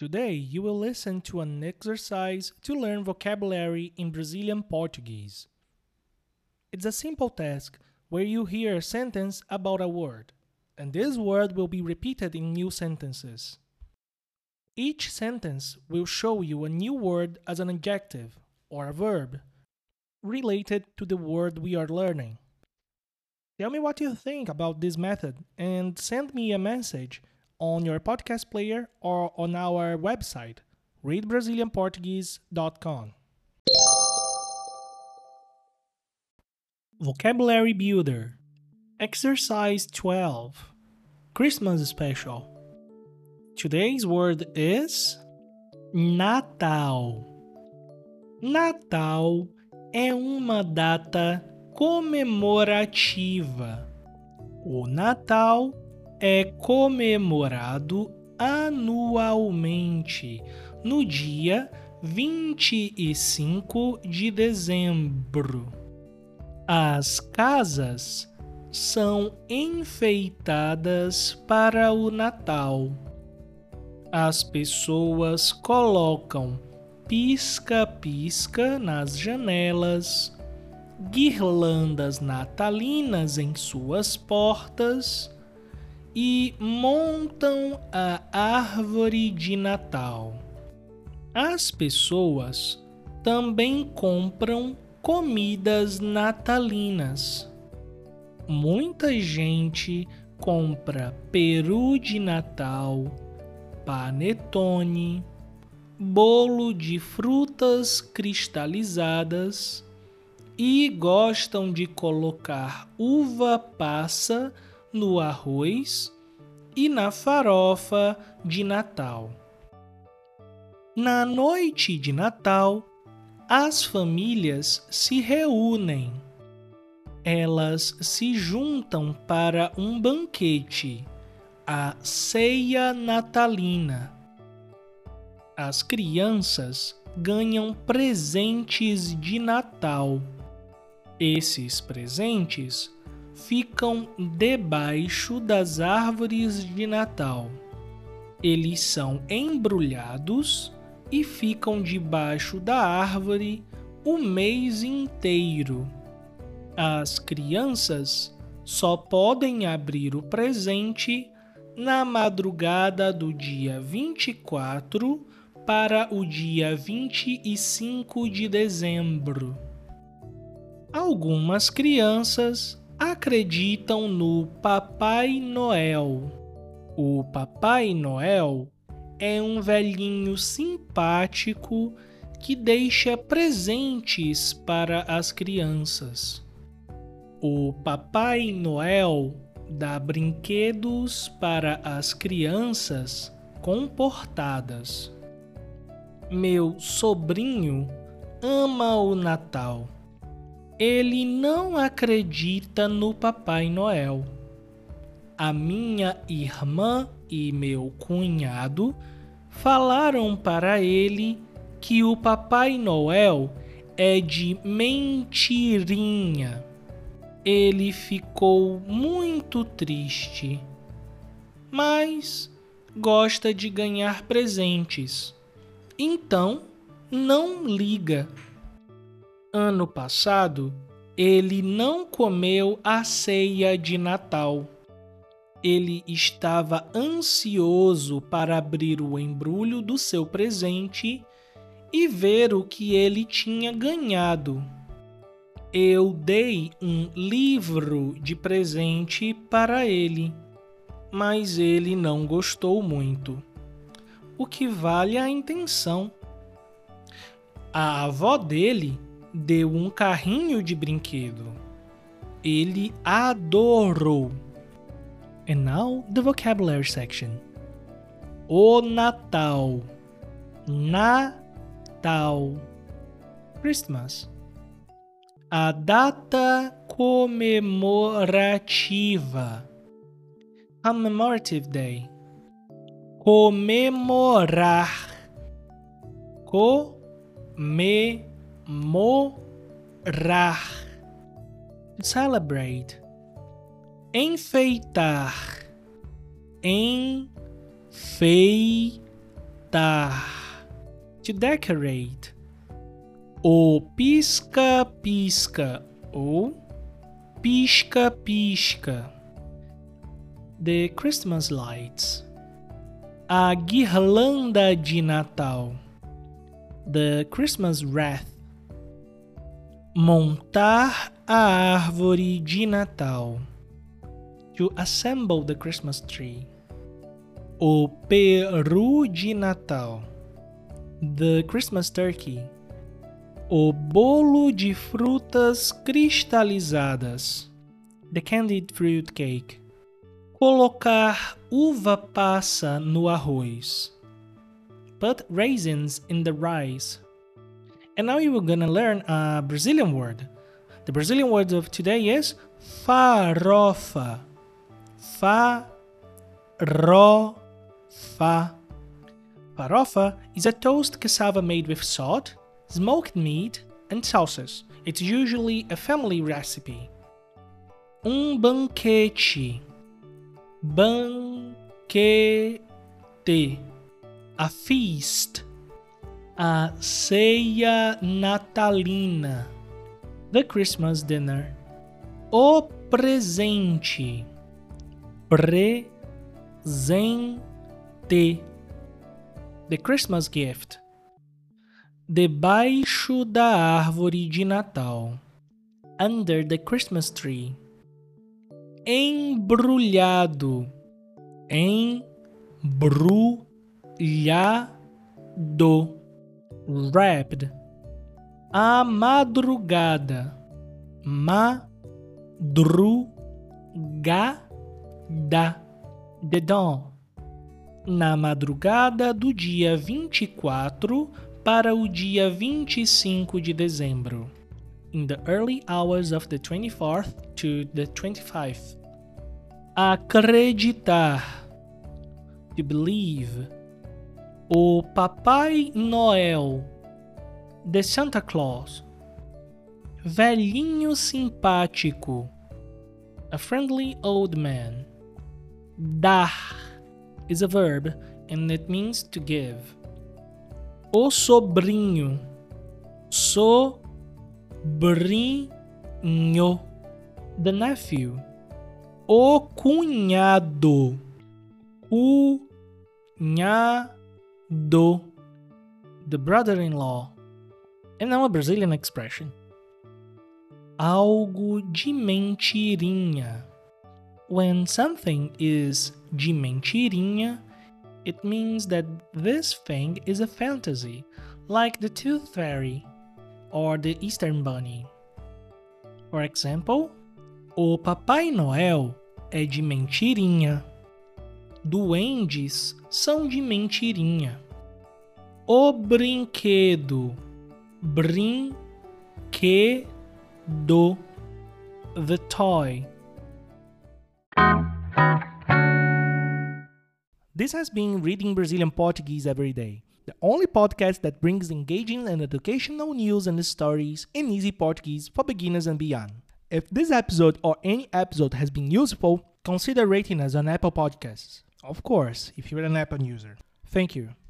Today, you will listen to an exercise to learn vocabulary in Brazilian Portuguese. It's a simple task where you hear a sentence about a word, and this word will be repeated in new sentences. Each sentence will show you a new word as an adjective or a verb related to the word we are learning. Tell me what you think about this method and send me a message on your podcast player or on our website, readbrazilianportuguese.com. Vocabulary Builder Exercise 12 Christmas Special. Today's word is Natal. Natal é uma data comemorativa. O Natal é comemorado anualmente no dia 25 de dezembro. As casas são enfeitadas para o Natal. As pessoas colocam pisca-pisca nas janelas, guirlandas natalinas em suas portas e montam a árvore de Natal. As pessoas também compram comidas natalinas. Muita gente compra peru de Natal, panetone, bolo de frutas cristalizadas e gostam de colocar uva passa no arroz e na farofa de Natal. Na noite de Natal, as famílias se reúnem. Elas se juntam para um banquete, a ceia natalina. As crianças ganham presentes de Natal. Esses presentes ficam debaixo das árvores de Natal. Eles são embrulhados e ficam debaixo da árvore o mês inteiro. As crianças só podem abrir o presente na madrugada do dia 24 para o dia 25 de dezembro. Algumas crianças acreditam no Papai Noel. O Papai Noel é um velhinho simpático que deixa presentes para as crianças. O Papai Noel dá brinquedos para as crianças comportadas. Meu sobrinho ama o Natal ele não acredita no Papai Noel. A minha irmã e meu cunhado falaram para ele que o Papai Noel é de mentirinha. Ele ficou muito triste, mas gosta de ganhar presentes. Então, não liga ano passado, ele não comeu a ceia de Natal. Ele estava ansioso para abrir o embrulho do seu presente e ver o que ele tinha ganhado. Eu dei um livro de presente para ele, mas ele não gostou muito. O que vale a intenção. A avó dele deu um carrinho de brinquedo. Ele adorou. And now the vocabulary section. O Natal. Natal. Christmas. A data comemorativa. Commemorative Day. Comemorar. Comemorar morar, celebrate, enfeitar, enfeitar, to decorate. O pisca-pisca ou pisca-pisca. The Christmas lights. A guirlanda de Natal. The Christmas wreath. Montar a árvore de Natal. To assemble the Christmas tree. O peru de Natal. The Christmas turkey. O bolo de frutas cristalizadas. The candied fruit cake. Colocar uva passa no arroz. Put raisins in the rice. And now you are gonna learn a Brazilian word. The Brazilian word of today is farofa. Farofa. Farofa is a toast cassava made with salt, smoked meat, and sauces. It's usually a family recipe. Um banquete. Banquete. A feast. A ceia natalina. The Christmas dinner. O presente. Presente. The Christmas gift. Debaixo da árvore de Natal. Under the Christmas tree. Embrulhado. Embrulhado. Wrapped. A madrugada. Madrugada. The dawn. Na madrugada do dia 24 para o dia 25 de dezembro. In the early hours of the 24th to the 25th. Acreditar. To believe. O Papai Noel. The Santa Claus. Velhinho simpático. A friendly old man. Dar is a verb and it means to give. O sobrinho. Sobrinho. The nephew. O cunhado. Cunhado. Do, the brother-in-law. And now a Brazilian expression. Algo de mentirinha. When something is de mentirinha, it means that this thing is a fantasy, like the Tooth Fairy or the Eastern Bunny. For example, o Papai Noel é de mentirinha. Duendes são de mentirinha. O brinquedo. Brinquedo. The toy. This has been Reading Brazilian Portuguese Every Day, the only podcast that brings engaging and educational news and stories in easy Portuguese for beginners and beyond. If this episode or any episode has been useful, consider rating us on Apple Podcasts. Of course, if you're an Apple user. Thank you.